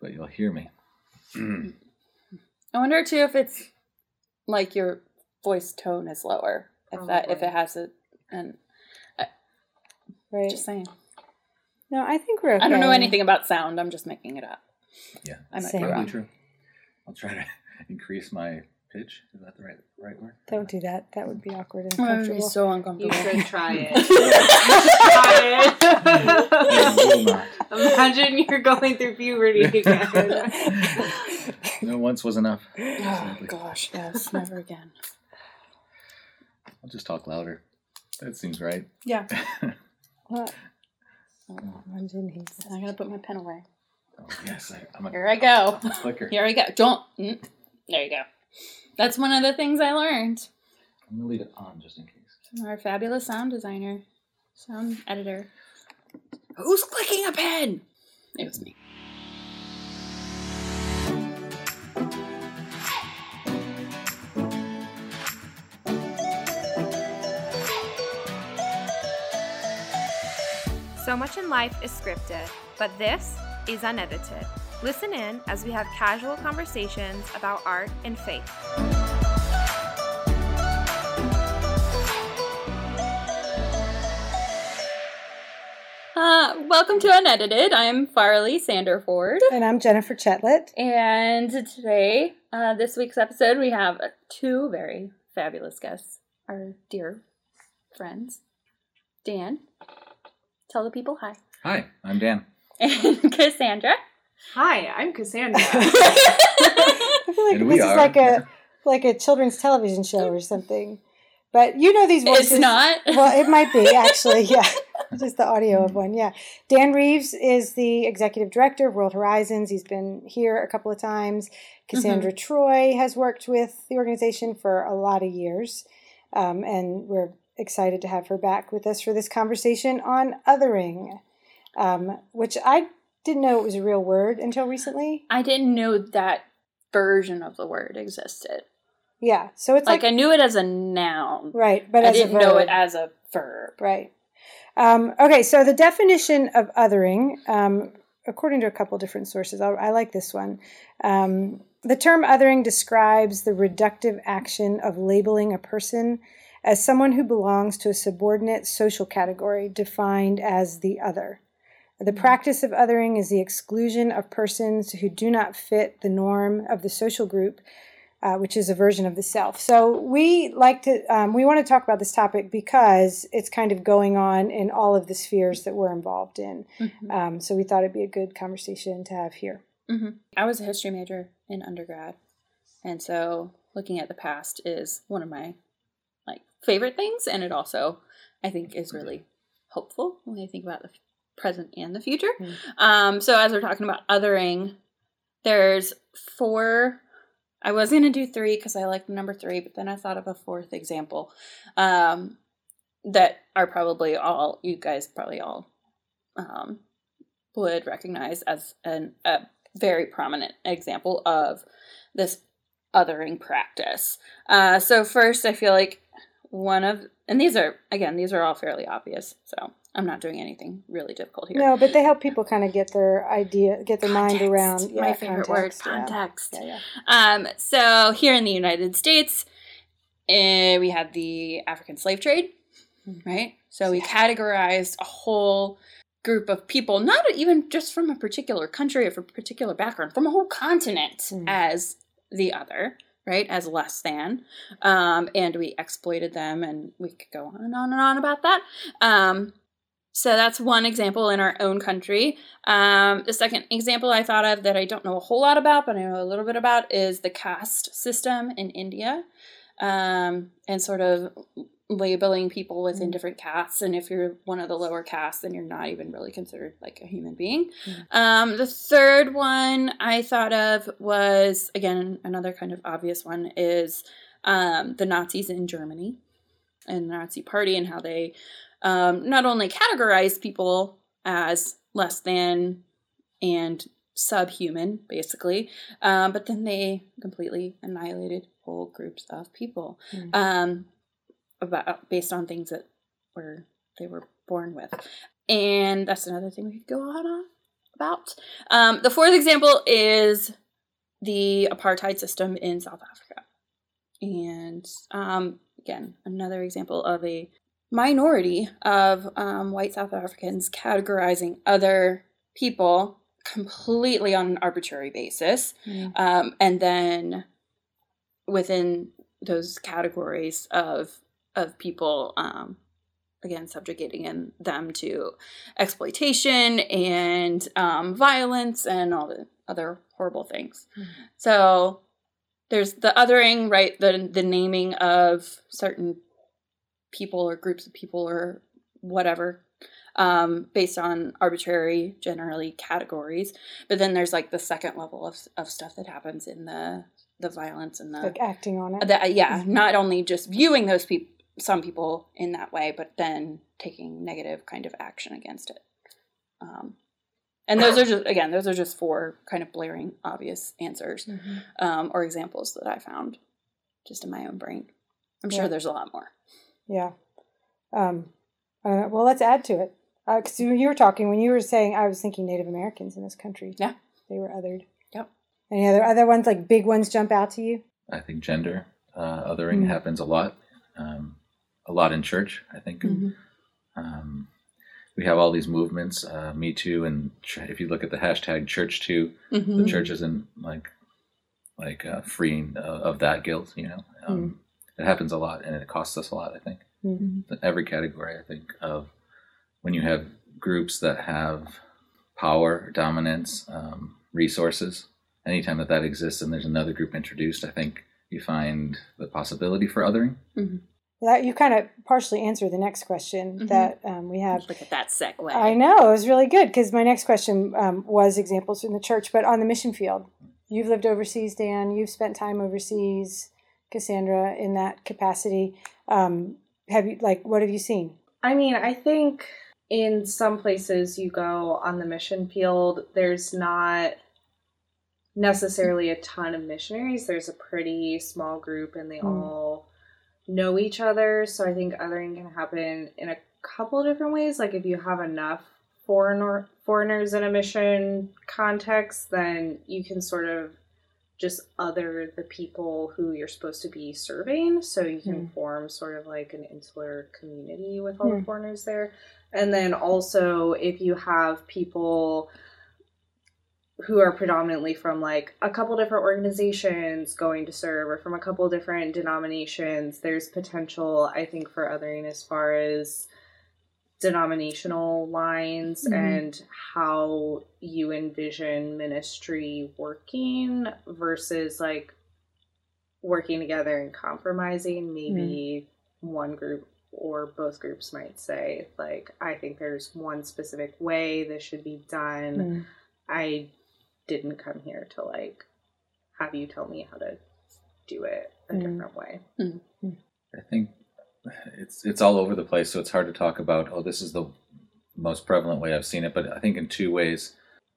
but you'll hear me. I wonder too if it's like your voice tone is lower. If that if it has a and Right. just saying. no, I think we're okay. I don't know anything about sound. I'm just making it up. Yeah, I might Same. be probably wrong. true. I'll try to increase my pitch. Is that the right right word? Don't do that. That would be awkward and That would be uncomfortable. You uncomfortable. should try it. I will not. Imagine you're going through puberty again. No, once was enough. Oh gosh, yes, never again. I'll just talk louder. That seems right. Yeah. What? Imagine he's I gotta put my pen away. Oh, yes, I, I'm a Here I go. clicker. Here I go. Don't. mm, There you go. That's one of the things I learned I'm gonna leave it on just in case. our fabulous sound designer, sound editor. Who's clicking a pen? It was me. So much in life is scripted, but this is unedited. Listen in as we have casual conversations about art and faith. Uh, welcome to Unedited. I'm Farley Sanderford. And I'm Jennifer Chetlet. And today, uh, this week's episode, we have two very fabulous guests. Our dear friends, Dan. Tell the people hi. Hi, I'm Dan. And Cassandra. Hi, I'm Cassandra. I feel like And we this is are. like a like a children's television show or something. But you know these voices. It's not. Well, it might be actually. Yeah, just the audio of one. Yeah, Dan Reeves is the executive director of World Horizons. He's been here a couple of times. Cassandra Troy has worked with the organization for a lot of years, um, and we're excited to have her back with us for this conversation on othering, um, which I didn't know it was a real word until recently. I didn't know that version of the word existed. Yeah, so it's Like, like, I knew it as a noun, right, but I didn't know it as a verb. Right. Um, okay, so the definition of othering, um, according to a couple different sources, I, I like this one. Um, the term othering describes the reductive action of labeling a person as someone who belongs to a subordinate social category defined as the other. The practice of othering is the exclusion of persons who do not fit the norm of the social group uh, which is a version of the self. So we like to um, we want to talk about this topic because it's kind of going on in all of the spheres that we're involved in. Mhm. Um, so we thought it'd be a good conversation to have here. hmm I was a history major in undergrad, and so looking at the past is one of my like favorite things, and it also I think is really hopeful when I think about the present and the future. Mm. Um, so as we're talking about othering, there's four. I was gonna do three because I like number three, but then I thought of a fourth example um, that are probably all you guys probably all um, would recognize as an, a very prominent example of this othering practice. Uh, so first, I feel like one of and these are again these are all fairly obvious, so I'm not doing anything really difficult here. No, but they help people kind of get their idea, get their mind Context. around. my favorite context, word, context. Yeah, yeah. Um, so here in the United States, eh, we had the African slave trade, right? So we categorized a whole group of people, not even just from a particular country or from a particular background, from a whole continent Mm. as the other, right? As less than. Um, and we exploited them, and we could go on and on and on about that. Um, so that's one example in our own country. Um, the second example I thought of that I don't know a whole lot about, but I know a little bit about, is the caste system in India, um, and sort of labeling people within Mm. different castes. And if you're one of the lower castes, then you're not even really considered like a human being. Mm. Um, the third one I thought of was again another kind of obvious one is um, the Nazis in Germany and the Nazi Party and how they um, not only categorized people as less than and subhuman, basically, um, but then they completely annihilated whole groups of people Mm. um, about based on things that were they were born with, and that's another thing we could go on on about. Um, the fourth example is the apartheid system in South Africa. And um, again, another example of a minority of um, white South Africans categorizing other people completely on an arbitrary basis. Mm. Um, and then within those categories of of people um, again subjugating in them to exploitation and um, violence and all the other horrible things Mhm. so there's the othering right the the naming of certain people or groups of people or whatever um, based on arbitrary generally categories but then there's like the second level of, of stuff that happens in the the violence and the Like acting on it. that yeah Mhm. not only just viewing those people some people in that way but then taking negative kind of action against it um, and those are just again those are just four kind of blaring obvious answers Mhm. um, or examples that i found just in my own brain i'm sure there's a lot more Yeah. Um, uh, well, let's add to it. Because you were talking when you were saying, I was thinking Native Americans in this country. Yeah. They were othered. Yep. Any other other ones like big ones jump out to you? I think gender uh, othering Mm. happens a lot, um, a lot in church. I think Mhm. um, we have all these movements, uh, Me Too, and ch- if you look at the hashtag Church Too, the Mhm. church isn't like like uh, freeing uh, of that guilt. You know, um, it happens a lot, and it costs us a lot. I think Mhm. every category. I think of when you have groups that have power, dominance, um, resources. Anytime that that exists, and there's another group introduced, I think you find the possibility for othering. That you kind of partially answered the next question Mhm. that um, we have. look at that segue I know it was really good because my next question um, was examples in the church, but on the mission field. You've lived overseas, Dan. You've spent time overseas, Cassandra, in that capacity. Um, have you like what have you seen? I mean, I think in some places you go on the mission field, there's not necessarily a ton of missionaries. There's a pretty small group and they Mm. all know each other. So I think othering can happen in a couple different ways. Like if you have enough foreigner foreigners in a mission context, then you can sort of just other the people who you're supposed to be serving. So you can mm. form sort of like an insular community with all the mm. foreigners there. And then also, if you have people who are predominantly from like a couple different organizations going to serve or from a couple different denominations, there's potential, I think, for othering as far as denominational lines Mhm. and how you envision ministry working versus like working together and compromising. Maybe one group or both groups might say, like, I think there's one specific way this should be done. Mm. I didn't come here to like have you tell me how to do it a Mm. different way. I think it's it's all over the place, so it's hard to talk about. Oh, this is the most prevalent way I've seen it, but I think in two ways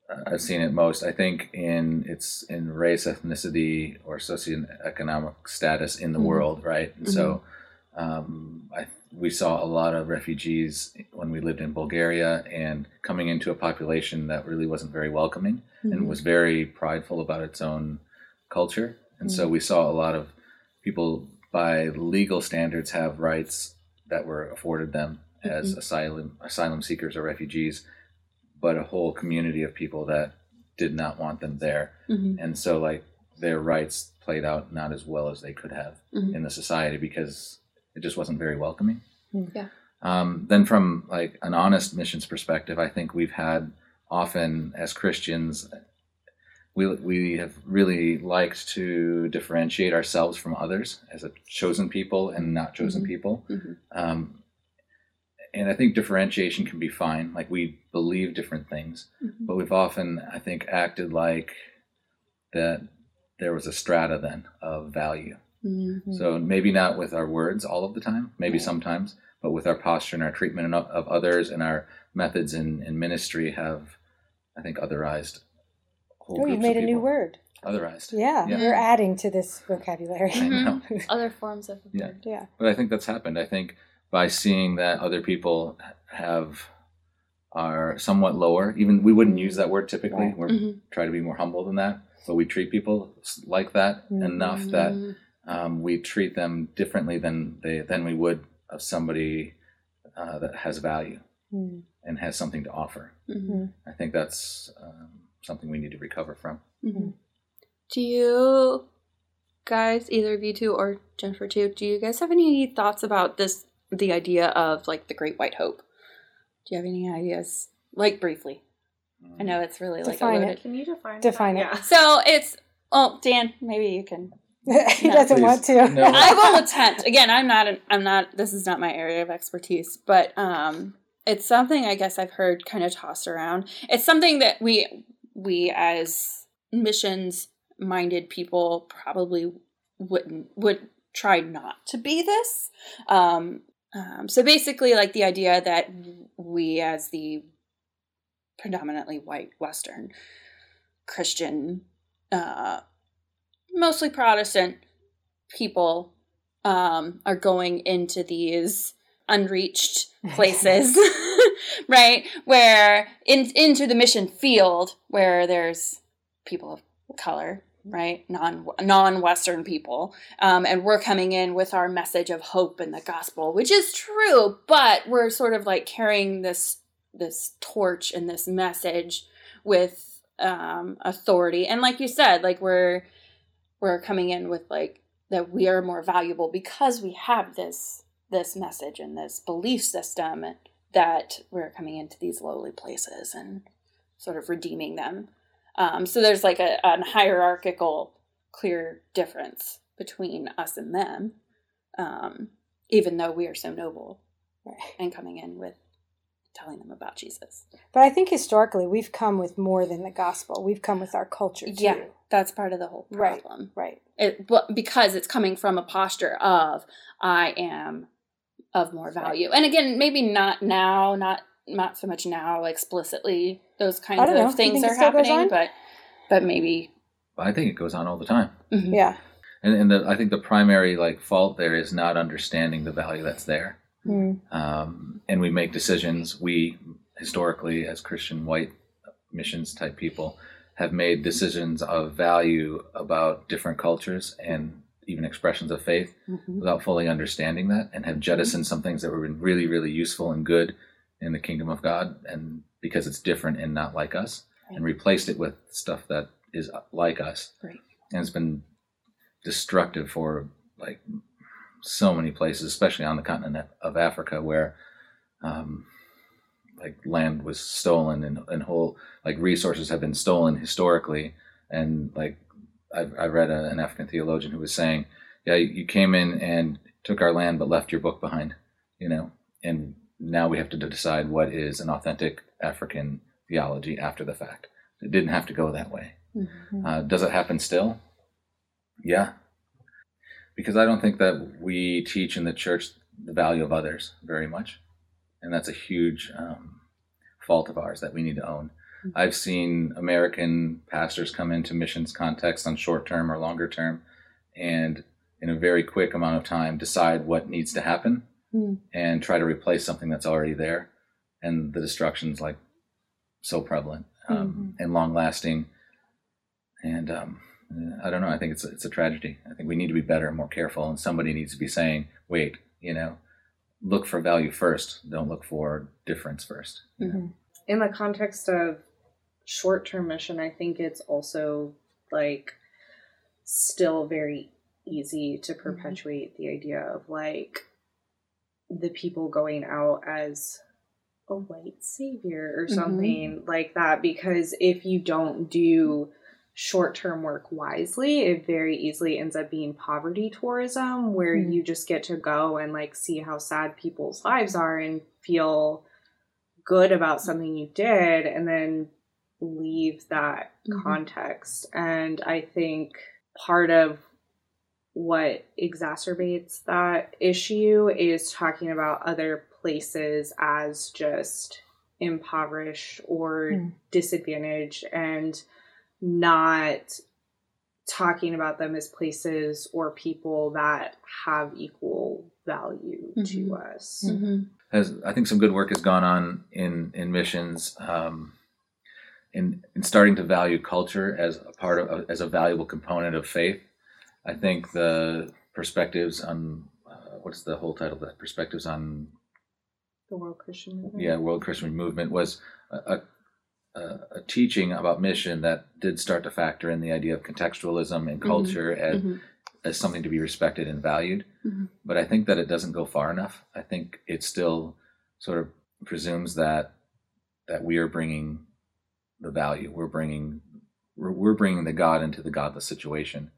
uh, I've seen it most. I think in it's in race, ethnicity, or socioeconomic status in the Mhm. world, right? And so um, I we saw a lot of refugees when we lived in Bulgaria and coming into a population that really wasn't very welcoming and was very prideful about its own culture. And so we saw a lot of people, by legal standards, have rights that were afforded them as asylum asylum seekers or refugees, but a whole community of people that did not want them there. Mhm. And so, like their rights played out not as well as they could have Mhm. in the society because it just wasn't very welcoming. Mm. Yeah. Um, then, from like an honest missions perspective, I think we've had often as Christians, we we have really liked to differentiate ourselves from others as a chosen people and not chosen Mhm. people. Mhm. Um, and I think differentiation can be fine. Like we believe different things, Mhm. but we've often, I think, acted like that there was a strata then of value. Mhm. So maybe not with our words all of the time, maybe Right. sometimes, but with our posture and our treatment of, of others and our methods in, in ministry have, I think, otherized whole Oh, you've groups of made a new word. Otherized. Yeah, Yeah. you're adding to this vocabulary. I know. other forms of Yeah. yeah. But I think that's happened. I think by seeing that other people have are somewhat lower. Even we wouldn't use that word typically. Right. We're Mhm. try to be more humble than that, but we treat people like that enough that Mhm. um, we treat them differently than they than we would of somebody uh, that has value Mm. and has something to offer. Mhm. I think that's something we need to recover from. Mhm. Do you guys, either of you two or Jennifer too, do you guys have any thoughts about this? The idea of like the Great White Hope. Do you have any ideas? Like briefly. I know it's really like a Define it. loaded. Can you define Define that? it. Yeah. So it's oh Dan, maybe you can. he No. doesn't Please. want to. No. I will attempt. Again, I'm not. An, I'm not. This is not my area of expertise, but um, it's something I guess I've heard kind of tossed around. It's something that we we as missions minded people probably wouldn't would try not to be this. Um, um, so basically, like the idea that we as the predominantly white Western Christian, uh, mostly Protestant people um, are going into these unreached places, right? Where in, into the mission field where there's people of color, right? Non non Western people, um, and we're coming in with our message of hope and the gospel, which is true, but we're sort of like carrying this this torch and this message with um, authority, and like you said, like we're we're coming in with like that we are more valuable because we have this this message and this belief system that we're coming into these lowly places and sort of redeeming them. Um, so there's like a, a hierarchical, clear difference between us and them, um, even though we are so noble Right. and coming in with telling them about Jesus. But I think historically we've come with more than the gospel. We've come with our culture too. Yeah, that's part of the whole Right. problem. Right. it but because it's coming from a posture of I am of more value. And again, maybe not now, not not so much now explicitly those kinds I don't know. of things are happening, but but maybe I think it goes on all the time. mhm. Yeah. And, and the, I think the primary like fault there is not understanding the value that's there. Mm. um, and we make decisions. We historically, as Christian white missions type people, have made decisions of value about different cultures and even expressions of faith Mhm. without fully understanding that, and have jettisoned some things that were really, really useful and good in the kingdom of God, and because it's different and not like us, and replaced it with stuff that is like us, Right. and it's been destructive for like so many places, especially on the continent of Africa, where um, like land was stolen and, and whole like resources have been stolen historically. And like I, I read a, an African theologian who was saying, "Yeah, you, came in and took our land, but left your book behind, you know." And now we have to decide what is an authentic African theology after the fact. It didn't have to go that way. Mhm. Uh, does it happen still? Yeah. Because I don't think that we teach in the church the value of others very much. And that's a huge um, fault of ours that we need to own. I've seen American pastors come into missions context on short term or longer term and in a very quick amount of time decide what needs to happen Hmm. and try to replace something that's already there. And the destruction's like so prevalent um, and long lasting. And um, I don't know. I think it's a, it's a tragedy. I think we need to be better and more careful. And somebody needs to be saying, "Wait, you know, look for value first. Don't look for difference first. you know? Mhm. in the context of short term mission, I think it's also like still very easy to perpetuate the idea of like the people going out as a white savior or Mhm. something like that because if you don't do short term work wisely, it very easily ends up being poverty tourism where Mhm. you just get to go and like see how sad people's lives are and feel good about something you did and then leave that Mhm. context. And I think part of what exacerbates that issue is talking about other places as just impoverished or Hmm. disadvantaged and not talking about them as places or people that have equal value to Mhm. us. Mhm. has I think some good work has gone on in in missions. Um, in, in starting to value culture as a part of as a valuable component of faith, I think the perspectives on uh, what's the whole title? The perspectives on The World Christian Movement. yeah World Christian Movement was a, a, a teaching about mission that did start to factor in the idea of contextualism and culture as Mhm. as something to be respected and valued. Mhm. But I think that it doesn't go far enough. I think it still sort of presumes that that we are bringing the value. We're bringing we're, we're bringing the God into the godless situation,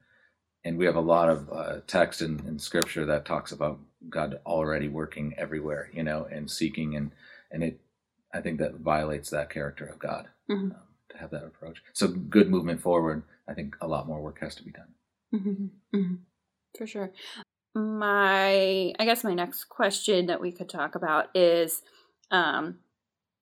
and we have a lot of uh, text in, in Scripture that talks about God already working everywhere, you know, and seeking and and it. I think that violates that character of God Mhm. um, to have that approach. So good movement forward. I think a lot more work has to be done. Mhm, mhm. For sure. My, I guess my next question that we could talk about is, um,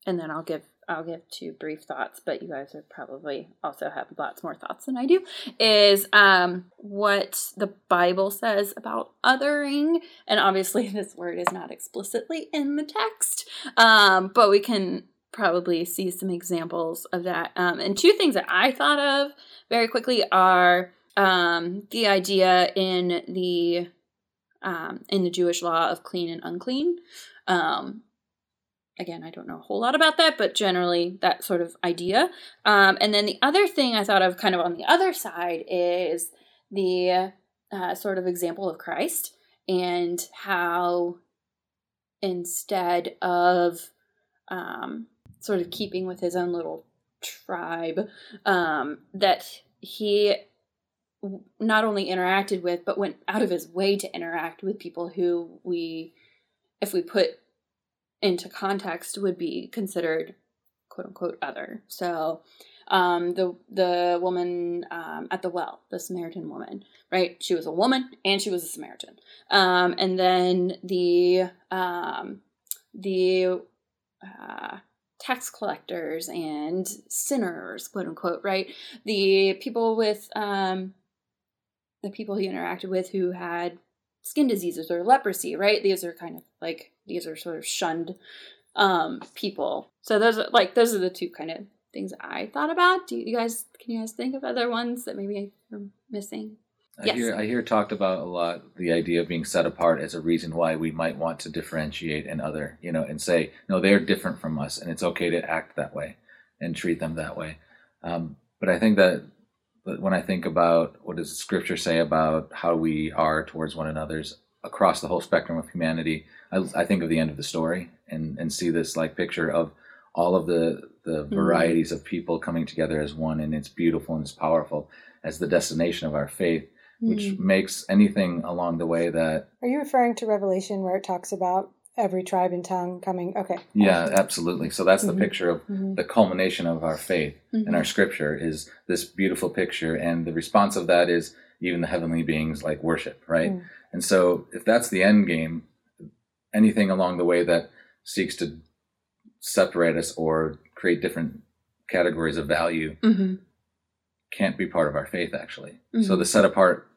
and then I'll give I'll give two brief thoughts, but you guys would probably also have lots more thoughts than I do. Is um, what the Bible says about othering, and obviously this word is not explicitly in the text, um, but we can probably see some examples of that. Um, and two things that I thought of very quickly are um, the idea in the um, in the Jewish law of clean and unclean. Um, again, I don't know a whole lot about that, but generally that sort of idea. Um, and then the other thing I thought of, kind of on the other side, is the uh, sort of example of Christ and how instead of um, sort of keeping with his own little tribe, um, that he not only interacted with, but went out of his way to interact with people who we, if we put into context, would be considered quote unquote other. So, um, the the woman um, at the well, the Samaritan woman, right? She was a woman and she was a Samaritan. Um, and then the um, the uh, tax collectors and sinners, quote unquote, right? The people with um, the people he interacted with who had skin diseases or leprosy, right? These are kind of like these are sort of shunned um, people. So those are like those are the two kind of things I thought about. Do you guys can you guys think of other ones that maybe I'm missing? I Yes. hear I hear talked about a lot the idea of being set apart as a reason why we might want to differentiate and other, you know, and say no, they're different from us, and it's okay to act that way and treat them that way. Um, but I think that but when I think about what does Scripture say about how we are towards one another's across the whole spectrum of humanity, I, I think of the end of the story and and see this like picture of all of the the varieties of people coming together as one, and it's beautiful and it's powerful as the destination of our faith which makes anything along the way that Are you referring to Revelation where it talks about every tribe and tongue coming? Okay. yeah absolutely so that's the Mhm. picture of Mhm. the culmination of our faith and our scripture is this beautiful picture and the response of that is even the heavenly beings like worship right Mm. And so if that's the end game anything along the way that seeks to separate us or create different categories of value Mm-hmm. can't be part of our faith actually so Mhm. the set apart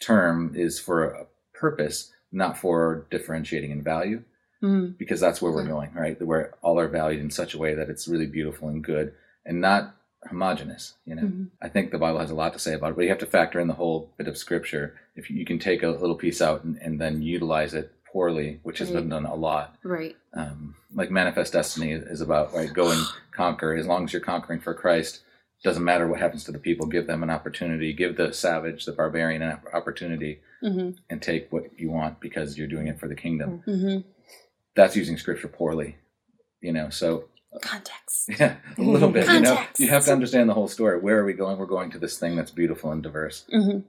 term is for a purpose not for differentiating in value Mm-hmm. because that's where we're going, right? Where all are valued in such a way that it's really beautiful and good and not homogenous. You know, Mhm. I think the Bible has a lot to say about it, but you have to factor in the whole bit of scripture. If you, can take a little piece out and, and then utilize it poorly, which has been done a lot. Right. Um, like manifest destiny is about right, go and conquer. As long as you're conquering for Christ, doesn't matter what happens to the people. Give them an opportunity. Give the savage, the barbarian, an opportunity, Mm-hmm. and take what you want because you're doing it for the kingdom Mm-hmm. that's using scripture poorly you know so Context. yeah a little bit you know you have to understand the whole story where are we going we're going to this thing that's beautiful and diverse Mm-hmm.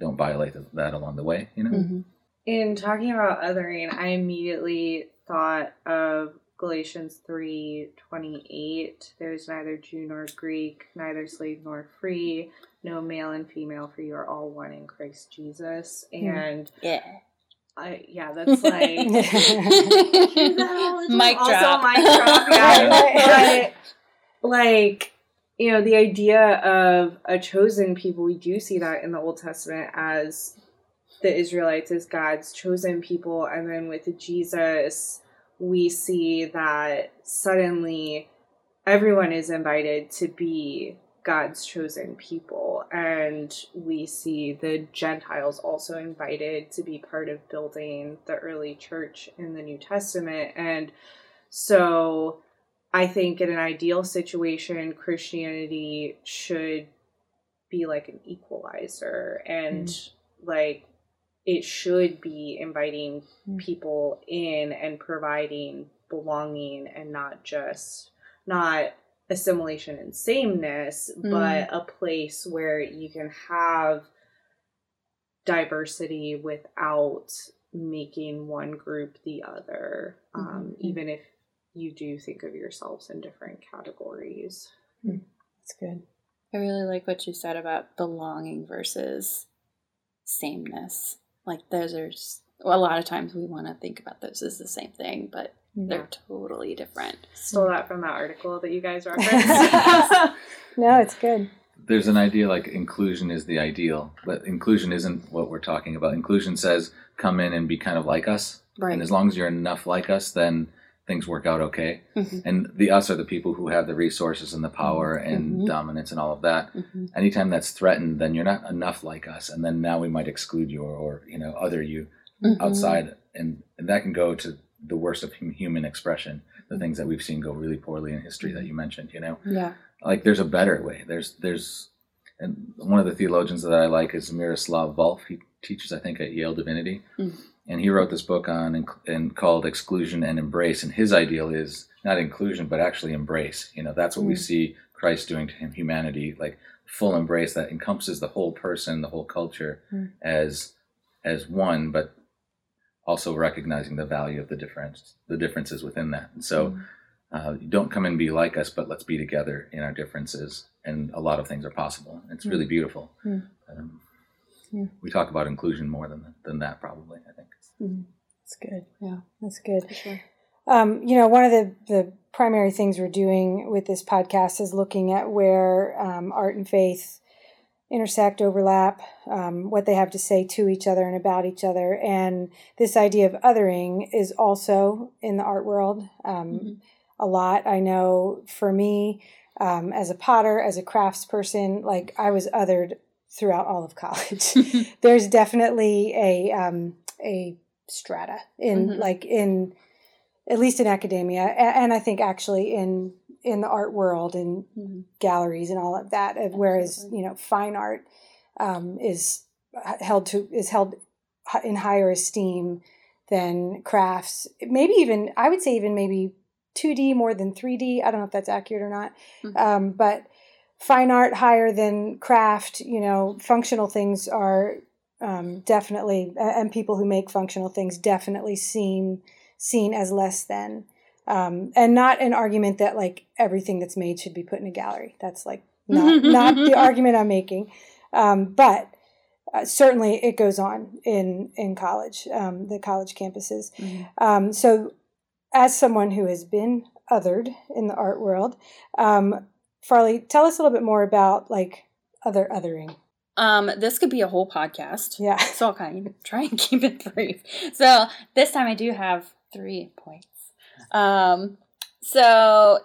don't violate that along the way you know Mm-hmm. In talking about othering, I immediately thought of Galatians three twenty eight. There's neither Jew nor Greek, neither slave nor free, no male and female, for you are all one in Christ Jesus. And Yeah. I yeah, that's like Mic also drop. mic drop. Yeah, but like you know, the idea of a chosen people, we do see that in the Old Testament as the Israelites as God's chosen people. And then with Jesus, we see that suddenly everyone is invited to be God's chosen people. And we see the Gentiles also invited to be part of building the early church in the New Testament. And so I think in an ideal situation, Christianity should be like an equalizer and mm. like it should be inviting mm. people in and providing belonging and not just not assimilation and sameness mm. but a place where you can have diversity without making one group the other um, mm-hmm. even if you do think of yourselves in different categories mm. that's good I really like what you said about belonging versus sameness. Like those are well, a lot of times we want to think about those as the same thing, but yeah. they're totally different. Stole that from that article that you guys referenced. no, it's good. There's an idea like inclusion is the ideal, but inclusion isn't what we're talking about. Inclusion says come in and be kind of like us. Right. And as long as you're enough like us, then things work out okay. Mm-hmm. And the us are the people who have the resources and the power and mm-hmm. dominance and all of that. Mm-hmm. Anytime that's threatened, then you're not enough like us, and then now we might exclude you or, or you know other you mm-hmm. outside, and, and that can go to the worst of human expression. The things that we've seen go really poorly in history that you mentioned. You know, yeah, like there's a better way. There's there's and one of the theologians that I like is Miroslav Volf. He teaches, I think, at Yale Divinity. Mm and he wrote this book on and called exclusion and embrace and his ideal is not inclusion but actually embrace you know that's what mm. we see christ doing to him humanity like full embrace that encompasses the whole person the whole culture mm. as as one but also recognizing the value of the difference the differences within that and so mm. uh, don't come and be like us but let's be together in our differences and a lot of things are possible it's really mm. beautiful mm. um, yeah. we talk about inclusion more than than that probably i think Mm-hmm. That's good. Yeah, that's good. Sure. Um, you know, one of the, the primary things we're doing with this podcast is looking at where um, art and faith intersect, overlap, um, what they have to say to each other and about each other. And this idea of othering is also in the art world um, mm-hmm. a lot. I know for me, um, as a potter, as a craftsperson, like I was othered throughout all of college. There's definitely a um, a strata in mm-hmm. like in at least in academia and i think actually in in the art world and mm-hmm. galleries and all of that whereas you know fine art um, is held to is held in higher esteem than crafts maybe even i would say even maybe 2d more than 3d i don't know if that's accurate or not mm-hmm. um, but fine art higher than craft you know functional things are um, definitely, and people who make functional things definitely seem seen as less than. Um, and not an argument that like everything that's made should be put in a gallery. That's like not not the argument I'm making. Um, but uh, certainly it goes on in in college, um, the college campuses. Mm-hmm. Um, so, as someone who has been othered in the art world, um, Farley, tell us a little bit more about like other othering. Um, this could be a whole podcast. Yeah. So I'll kind of try and keep it brief. So this time I do have three points. Um, so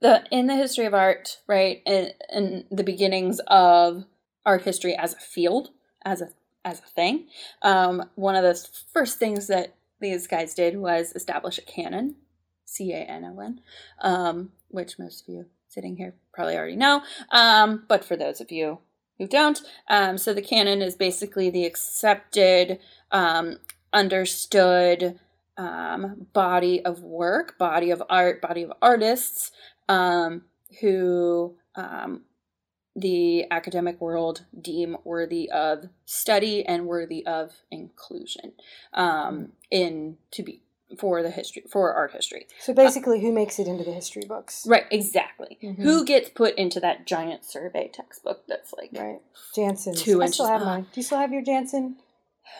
the in the history of art, right, in, in the beginnings of art history as a field, as a as a thing, um, one of the first things that these guys did was establish a canon, C A N O N, um, which most of you sitting here probably already know. Um, but for those of you who don't. Um, so the canon is basically the accepted, um, understood um, body of work, body of art, body of artists um, who um, the academic world deem worthy of study and worthy of inclusion um, in to be for the history for art history. So basically, uh, who makes it into the history books? Right, exactly. Mm-hmm. Who gets put into that giant survey textbook that's like right Janson? Two I still have mine. Do you still have your Janson?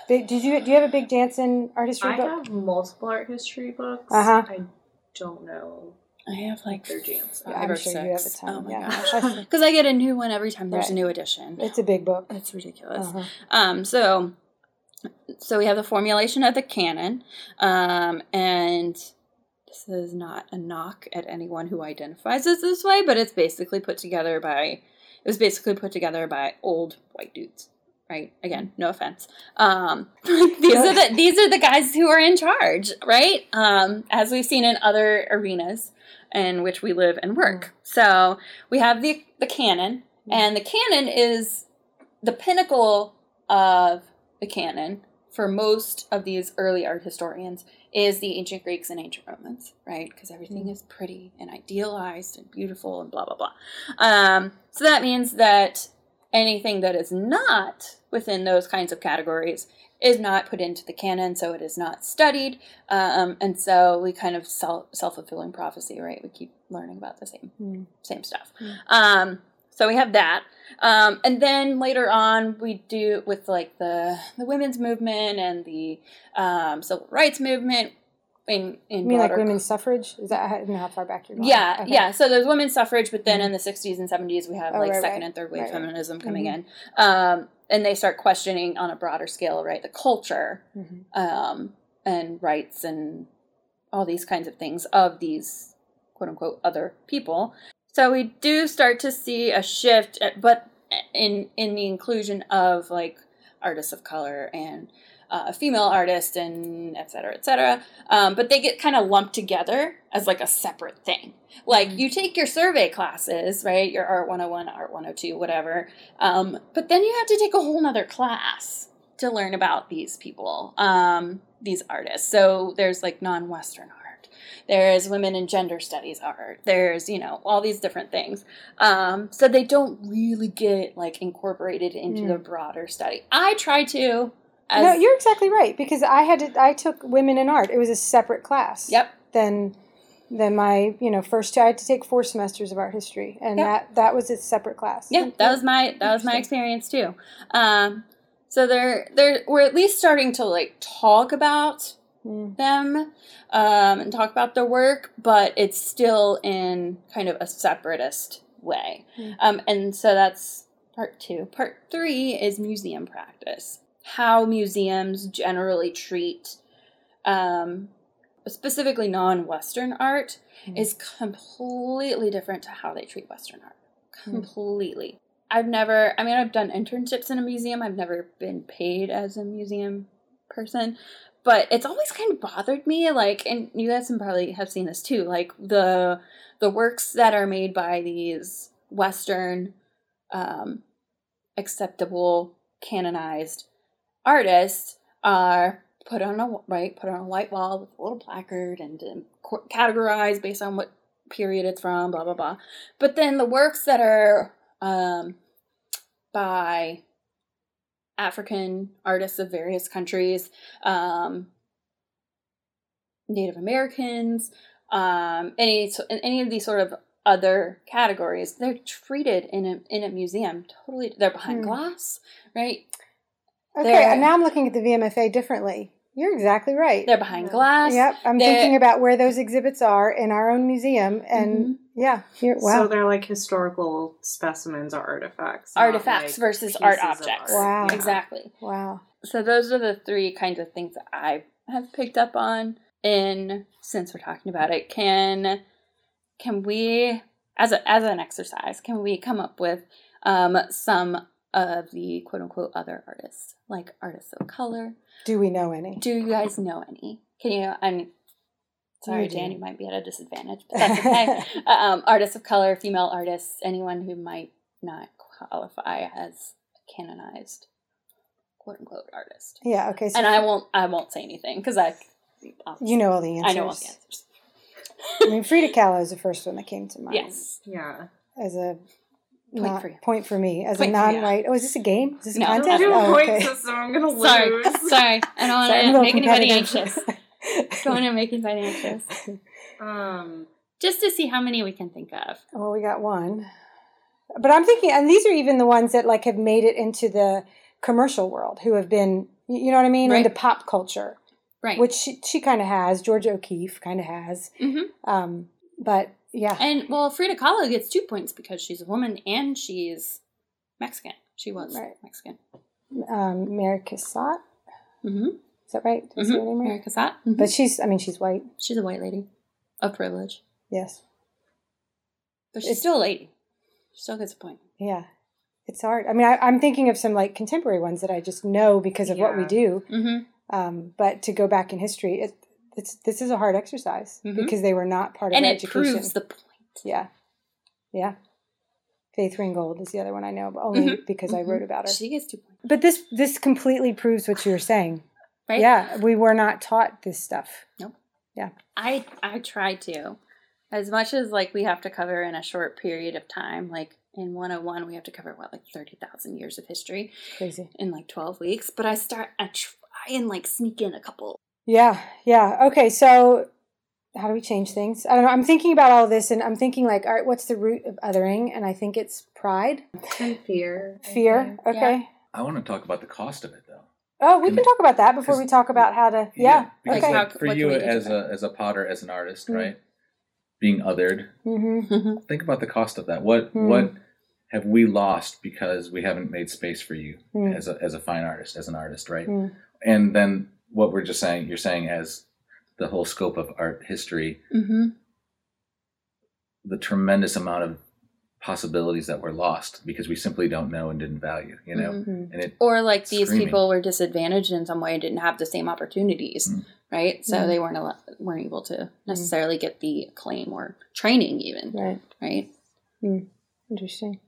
Big, did you do you have a big Janson art history I book? Have multiple art history books. Uh huh. I don't know. I have like their Janson. Yeah, I'm sure six. you have a ton. Oh my yeah. gosh! Because I get a new one every time there's right. a new edition. It's a big book. It's ridiculous. Uh-huh. Um, so so we have the formulation of the canon, um, and this is not a knock at anyone who identifies as this way, but it's basically put together by it was basically put together by old white dudes. Right. Again, no offense. Um, these are the these are the guys who are in charge, right? Um, as we've seen in other arenas in which we live and work. So we have the the canon, and the canon is the pinnacle of the canon for most of these early art historians is the ancient Greeks and ancient Romans, right? Because everything is pretty and idealized and beautiful and blah blah blah. Um, so that means that anything that is not within those kinds of categories is not put into the canon, so it is not studied, um, and so we kind of self fulfilling prophecy, right? We keep learning about the same Mm. same stuff. Um, so we have that, um, and then later on we do with like the the women's movement and the um, civil rights movement. In in You mean like women's suffrage? Is that know how far back you're going? yeah, Okay. yeah. So there's women's suffrage, but then in the 60s and 70s, we have Oh, like right, second right. and third wave Right, feminism coming Mhm. in. Um, and they start questioning on a broader scale, right, the culture Mhm. um, and rights and all these kinds of things of these quote unquote other people. So we do start to see a shift, uh, but in in the inclusion of like artists of color and uh, female artist and et cetera, et cetera. Um, but they get kind of lumped together as like a separate thing. Like you take your survey classes, right? Your Art 101, Art 102, whatever. Um, but then you have to take a whole nother class to learn about these people, um, these artists. So there's like non Western art, there's women and gender studies art, there's, you know, all these different things. Um, so they don't really get like incorporated into Mm. the broader study. I try to. As, no, you're exactly right because I had to, I took women in art. It was a separate class. Yep. Than than my you know first I had to take four semesters of art history, and Yep. that that was a separate class. Yeah, that was my that was my experience too. Um, so they're they're we're at least starting to like talk about Mm. them um, and talk about their work, but it's still in kind of a separatist way. Mm. Um, and so that's part two. Part three is museum practice. How museums generally treat, um, specifically non-Western art, Mm. is completely different to how they treat Western art. Mm. Completely. I've never. I mean, I've done internships in a museum. I've never been paid as a museum person but it's always kind of bothered me like and you guys can probably have seen this too like the the works that are made by these western um acceptable canonized artists are put on a right put on a white wall with a little placard and um, co- categorized based on what period it's from blah blah blah but then the works that are um by African artists of various countries, um, Native Americans, um, any so- any of these sort of other categories, they're treated in a in a museum totally. They're behind Hmm. glass, right? Okay, They're- and now I'm looking at the VMFA differently. You're exactly right. They're behind glass. Yep, I'm They're- thinking about where those exhibits are in our own museum, and Mm-hmm. yeah, you're, wow, So they're like historical specimens or artifacts. Artifacts like versus art objects. art. Wow. Yeah. Exactly. wow. So those are the three kinds of things that I have picked up on. In since we're talking about it, can can we as a as an exercise can we come up with um, some of the quote unquote other artists like artists of color? Do we know any? Do you guys know any? Can you? I'm sorry, You. Dan. You might be at a disadvantage, but that's okay. um, artists of color, female artists, anyone who might not qualify as canonized quote unquote artist. Yeah. Okay. So And I won't. I won't say anything because I. you know all the answers. I know all the answers. I mean, Frida Kahlo is the first one that came to mind. Yes. Yeah. As a Point not- for you. point for me as Point a non-white. Oh, is this a game? Is this a No. contest? Two Oh, point okay. system. I'm gonna lose. Sorry. Sorry. I don't Sorry, I'm a want to make anybody anxious. Don't want to make anybody anxious. Um. Just to see how many we can think of. Well, we got one. But I'm thinking, and these are even the ones that like have made it into the commercial world, who have been, you know what I mean, Right. into pop culture, Right. which she, she kind of has. Georgia O'Keeffe kind of has. hmm Um, but yeah, And well, Frida Kahlo gets two points because she's a woman and she's Mexican. She was Right. Mexican. um, Mary Cassatt. Mm-hmm. Is that right? Did I say her name right? Erica Sat. But she's, I mean, she's white. she's a white lady of privilege, Yes. but she's It's- still a lady. She still gets a point. Yeah. It's hard. I mean, I, I'm thinking of some like contemporary ones that I just know because of what we do. Mm-hmm. Um, but to go back in history, it, it's this is a hard exercise Mhm. because they were not part of And it education. proves the point. yeah, yeah. Faith Ringgold is the other one I know, but only Mhm. because I wrote about her. She gets two points, But this this completely proves what you were saying. right? Yeah, we were not taught this stuff. Nope. Yeah. I I try to, as much as like we have to cover in a short period of time. Like in 101, we have to cover what like 30,000 years of history Crazy. in like 12 weeks. But I start I try and like sneak in a couple. Yeah, yeah. Okay, so how do we change things? I don't know. I'm thinking about all this and I'm thinking like, all right, what's the root of othering? And I think it's pride, And fear. Fear. think. Okay. I want to talk about the cost of it, though. Oh, we Can can talk about that before we talk about how to. Yeah. because okay. how- like, for what you can we do as a as a potter, as an artist, Mm. right? Being othered, hmm think about the cost of that. What Hmm. what have we lost because we haven't made space for you Hmm. as a as a fine artist, as an artist, right? Hmm. And then what we're just saying, you're saying as the whole scope of art history, mm-hmm. the tremendous amount of possibilities that were lost because we simply don't know and didn't value, you know. Mhm. And it Or like these Screaming. people were disadvantaged in some way and didn't have the same opportunities, Mm. right? So Mm. they weren't al- weren't able to necessarily get the acclaim or training, even, Right. right? Interesting.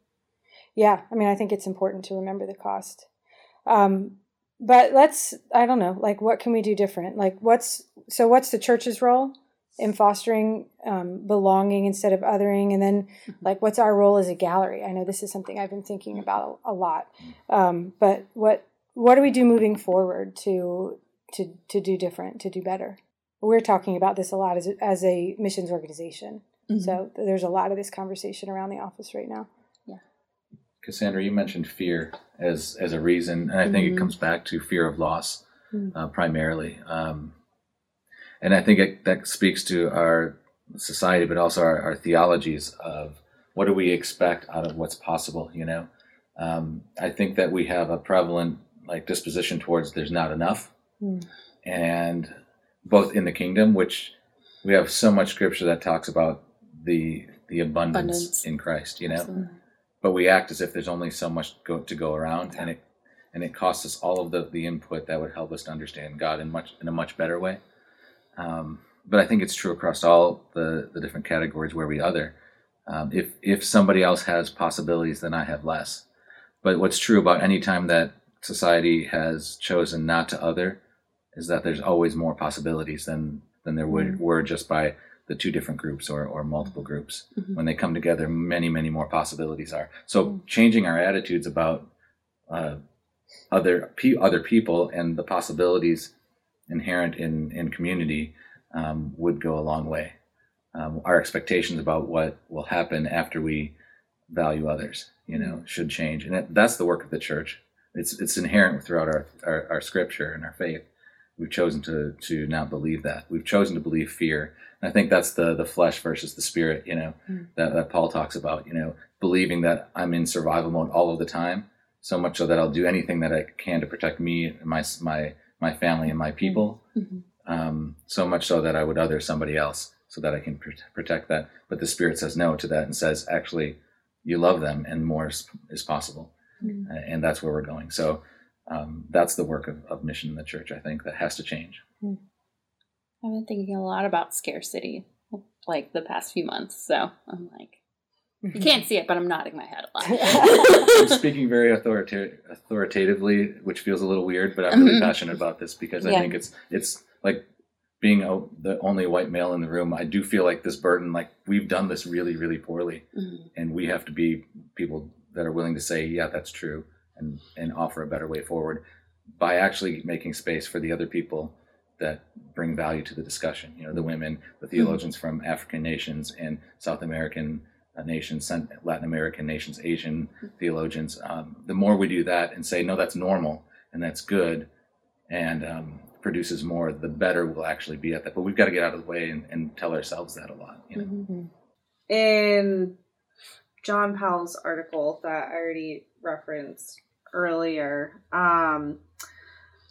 Yeah, I mean, I think it's important to remember the cost. Um, but let's, I don't know, like, what can we do different? Like, what's, so what's the church's role in fostering um, belonging instead of othering? And then, like, what's our role as a gallery? I know this is something I've been thinking about a, a lot. Um, but what, what do we do moving forward to, to, to do different, to do better? We're talking about this a lot as, as a missions organization. Mm-hmm. So there's a lot of this conversation around the office right now. Cassandra, you mentioned fear as as a reason, and I think Mhm. it comes back to fear of loss Mm. uh, primarily. Um, and I think it, that speaks to our society, but also our, our theologies of what do we expect out of what's possible. You know, um, I think that we have a prevalent like disposition towards there's not enough, Mm. and both in the kingdom, which we have so much scripture that talks about the the abundance, Abundance. in Christ. You know Absolutely. But we act as if there's only so much go, to go around and it and it costs us all of the, the input that would help us to understand God in much in a much better way. Um, but I think it's true across all the, the different categories where we other. Um, if if somebody else has possibilities, then I have less. But what's true about any time that society has chosen not to other is that there's always more possibilities than than there would were just by the two different groups or, or multiple groups Mhm. when they come together many many more possibilities are. So changing our attitudes about uh, other pe- other people and the possibilities inherent in in community um, would go a long way. Um, our expectations about what will happen after we value others you know should change. And it, that's the work of the church. It's it's inherent throughout our, our our scripture and our faith we've chosen to to not believe that. We've chosen to believe fear. And i think that's the the flesh versus the spirit you know that, that paul talks about you know believing that i'm in survival mode all of the time so much so that i'll do anything that i can to protect me and my my my family and my people. Mhm. um, so much so that i would other somebody else so that i can pr- protect that. But the spirit says no to that and says actually you love them and more is, is possible. Mhm. Uh, and that's where we're going. So um, that's the work of, of mission in the church i think that has to change I've been thinking a lot about scarcity, like the past few months. So I'm like, you can't see it, but I'm nodding my head a lot. I'm speaking very authorita- authoritatively, which feels a little weird, but I'm really Mhm. passionate about this because I think it's it's like being a, the only white male in the room. I do feel like this burden, like we've done this really, really poorly, Mhm. and we have to be people that are willing to say, yeah, that's true, and and offer a better way forward by actually making space for the other people that bring value to the discussion. You know, the women, the theologians from African nations and South American uh, nations, Latin American nations, Asian theologians. Um, the more we do that and say, no, that's normal and that's good, and um, produces more, the better we'll actually be at that. But we've got to get out of the way and, and tell ourselves that a lot. You know? Mhm. in John Powell's article that I already referenced earlier, um,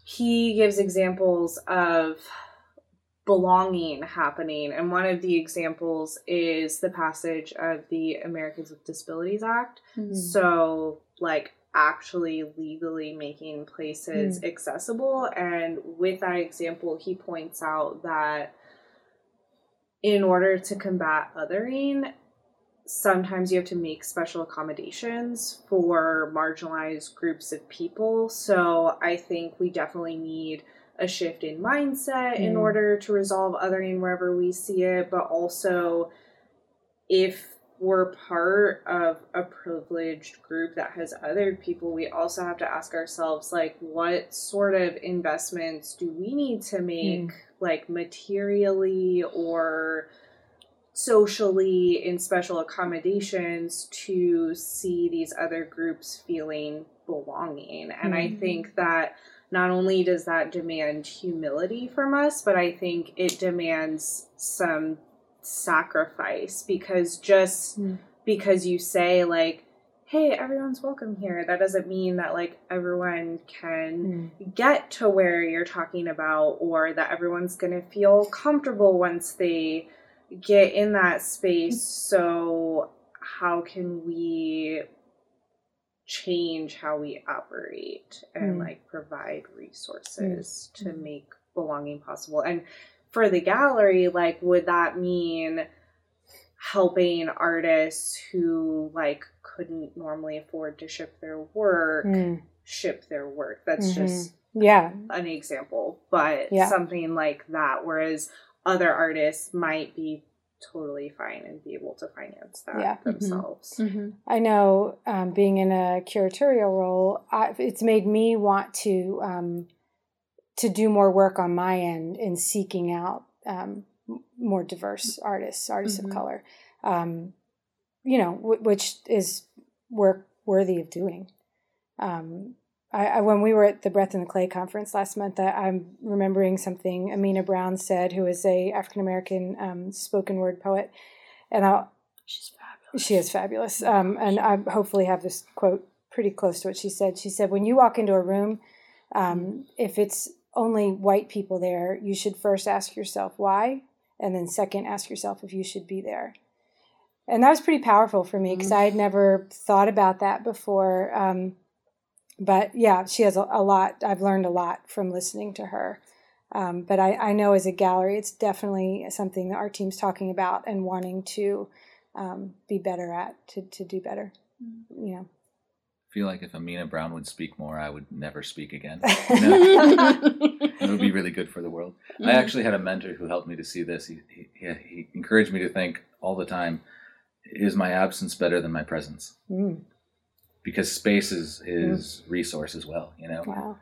he gives examples of belonging happening. And one of the examples is the passage of the Americans with Disabilities Act. Mm-hmm. So, like, actually legally making places accessible. And with that example, he points out that in order to combat othering, sometimes you have to make special accommodations for marginalized groups of people. So I think we definitely need a shift in mindset in Mm. order to resolve othering wherever we see it, but also if we're part of a privileged group that has other people, we also have to ask ourselves like what sort of investments do we need to make like materially or socially in special accommodations to see these other groups feeling belonging. And I Mhm. think that not only does that demand humility from us, but I think it demands some sacrifice because just Mm. because you say like hey everyone's welcome here that doesn't mean that like everyone can Mm. get to where you're talking about or that everyone's going to feel comfortable once they get in that space so how can we change how we operate and Mm. like provide resources to make belonging possible and for the gallery like would that mean helping artists who like couldn't normally afford to ship their work Mm. ship their work that's Mhm. just Yeah. an example, but Yeah. something like that, whereas other artists might be totally fine and be able to finance that Yeah. Mhm. themselves. Mm-hmm. I know um, being in a curatorial role, I, it's made me want to um, to do more work on my end in seeking out um, more diverse artists, artists Mhm. of color. Um, you know, w- which is work worthy of doing. Um, I, I, when we were at the Breath in the Clay conference last month, I, I'm remembering something Amena Brown said, who is a African American um, spoken word poet, and I'll She's fabulous. she is fabulous. Um, and I hopefully have this quote pretty close to what she said. She said, When you walk into a room, um, if it's only white people there, you should first ask yourself why, and then second, ask yourself if you should be there. And that was pretty powerful for me because I had never thought about that before. Um, but yeah, she has a, a lot. I've learned a lot from listening to her. Um, but I, I know as a gallery, it's definitely something that our team's talking about and wanting to um, be better at to, to do better. You know, I feel like if Amena Brown would speak more, I would never speak again. You know? it would be really good for the world. I actually had a mentor who helped me to see this. He, he, he encouraged me to think all the time: Is my absence better than my presence? Mm, Because space is is resource as well, you know. wow.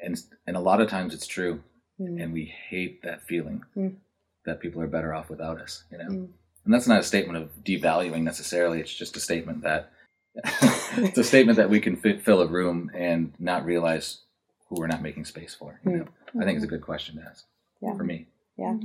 And and a lot of times it's true, Mm, and we hate that feeling Mm. that people are better off without us, you know. Mm. And that's not a statement of devaluing necessarily. It's just a statement that it's a statement that we can fit, fill a room and not realize who we're not making space for. You know? I think it's a good question to ask Yeah. for me. Yeah.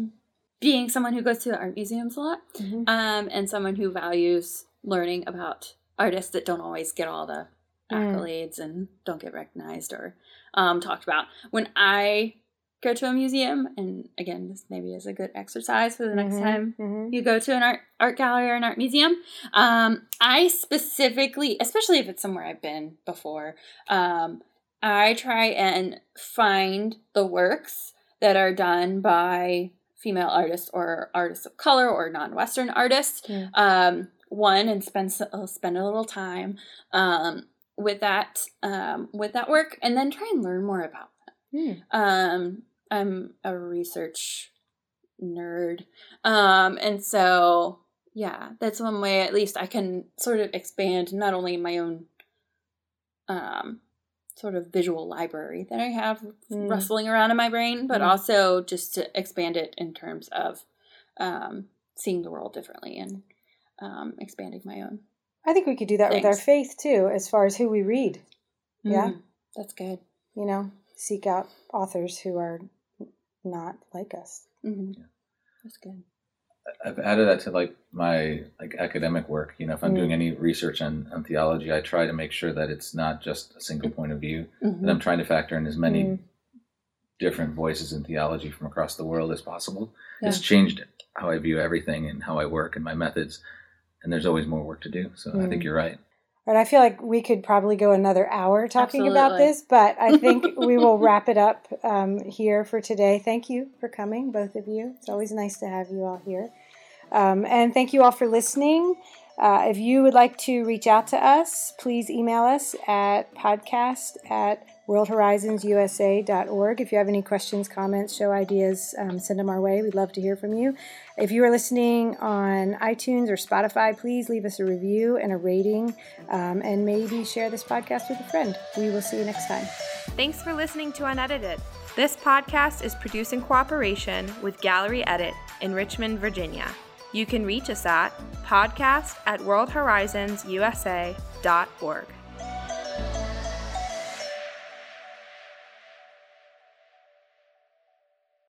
Being someone who goes to art museums a lot, Mhm. um, and someone who values learning about artists that don't always get all the Mm. accolades and don't get recognized or um, talked about. When I go to a museum, and again, this maybe is a good exercise for the next Mhm. time Mhm. you go to an art art gallery or an art museum. Um, I specifically, especially if it's somewhere I've been before, um, I try and find the works that are done by female artists or artists of color or non-Western artists. Um, one and spend uh, spend a little time um, with that um, with that work, and then try and learn more about them. Mm. Um, I'm a research nerd. Um, and so, yeah, that's one way at least I can sort of expand not only my own um, sort of visual library that I have Mm. rustling around in my brain, but Mm. also just to expand it in terms of um, seeing the world differently and um, expanding my own. I think we could do that with our faith too, as far as who we read. Yeah. Mm, that's good. You know, seek out authors who are not like us. hmm That's good. I've added that to like my like academic work. You know, if I'm Mm. doing any research on, on theology, I try to make sure that it's not just a single point of view. Mhm. That I'm trying to factor in as many Mm. different voices in theology from across the world as possible. It's changed how I view everything and how I work and my methods. And there's always more work to do. So I think Mm. you're right. And I feel like we could probably go another hour talking about this, but I think we will wrap it up um, here for today. Thank you for coming, both of you. It's always nice to have you all here. Um, and thank you all for listening. Uh, if you would like to reach out to us, please email us at podcast at worldhorizonsusa.org. If you have any questions, comments, show ideas, um, send them our way. We'd love to hear from you. If you are listening on iTunes or Spotify, please leave us a review and a rating um, and maybe share this podcast with a friend. We will see you next time. Thanks for listening to Unedited. This podcast is produced in cooperation with Gallery Edit in Richmond, Virginia. You can reach us at podcast at worldhorizonsusa.org.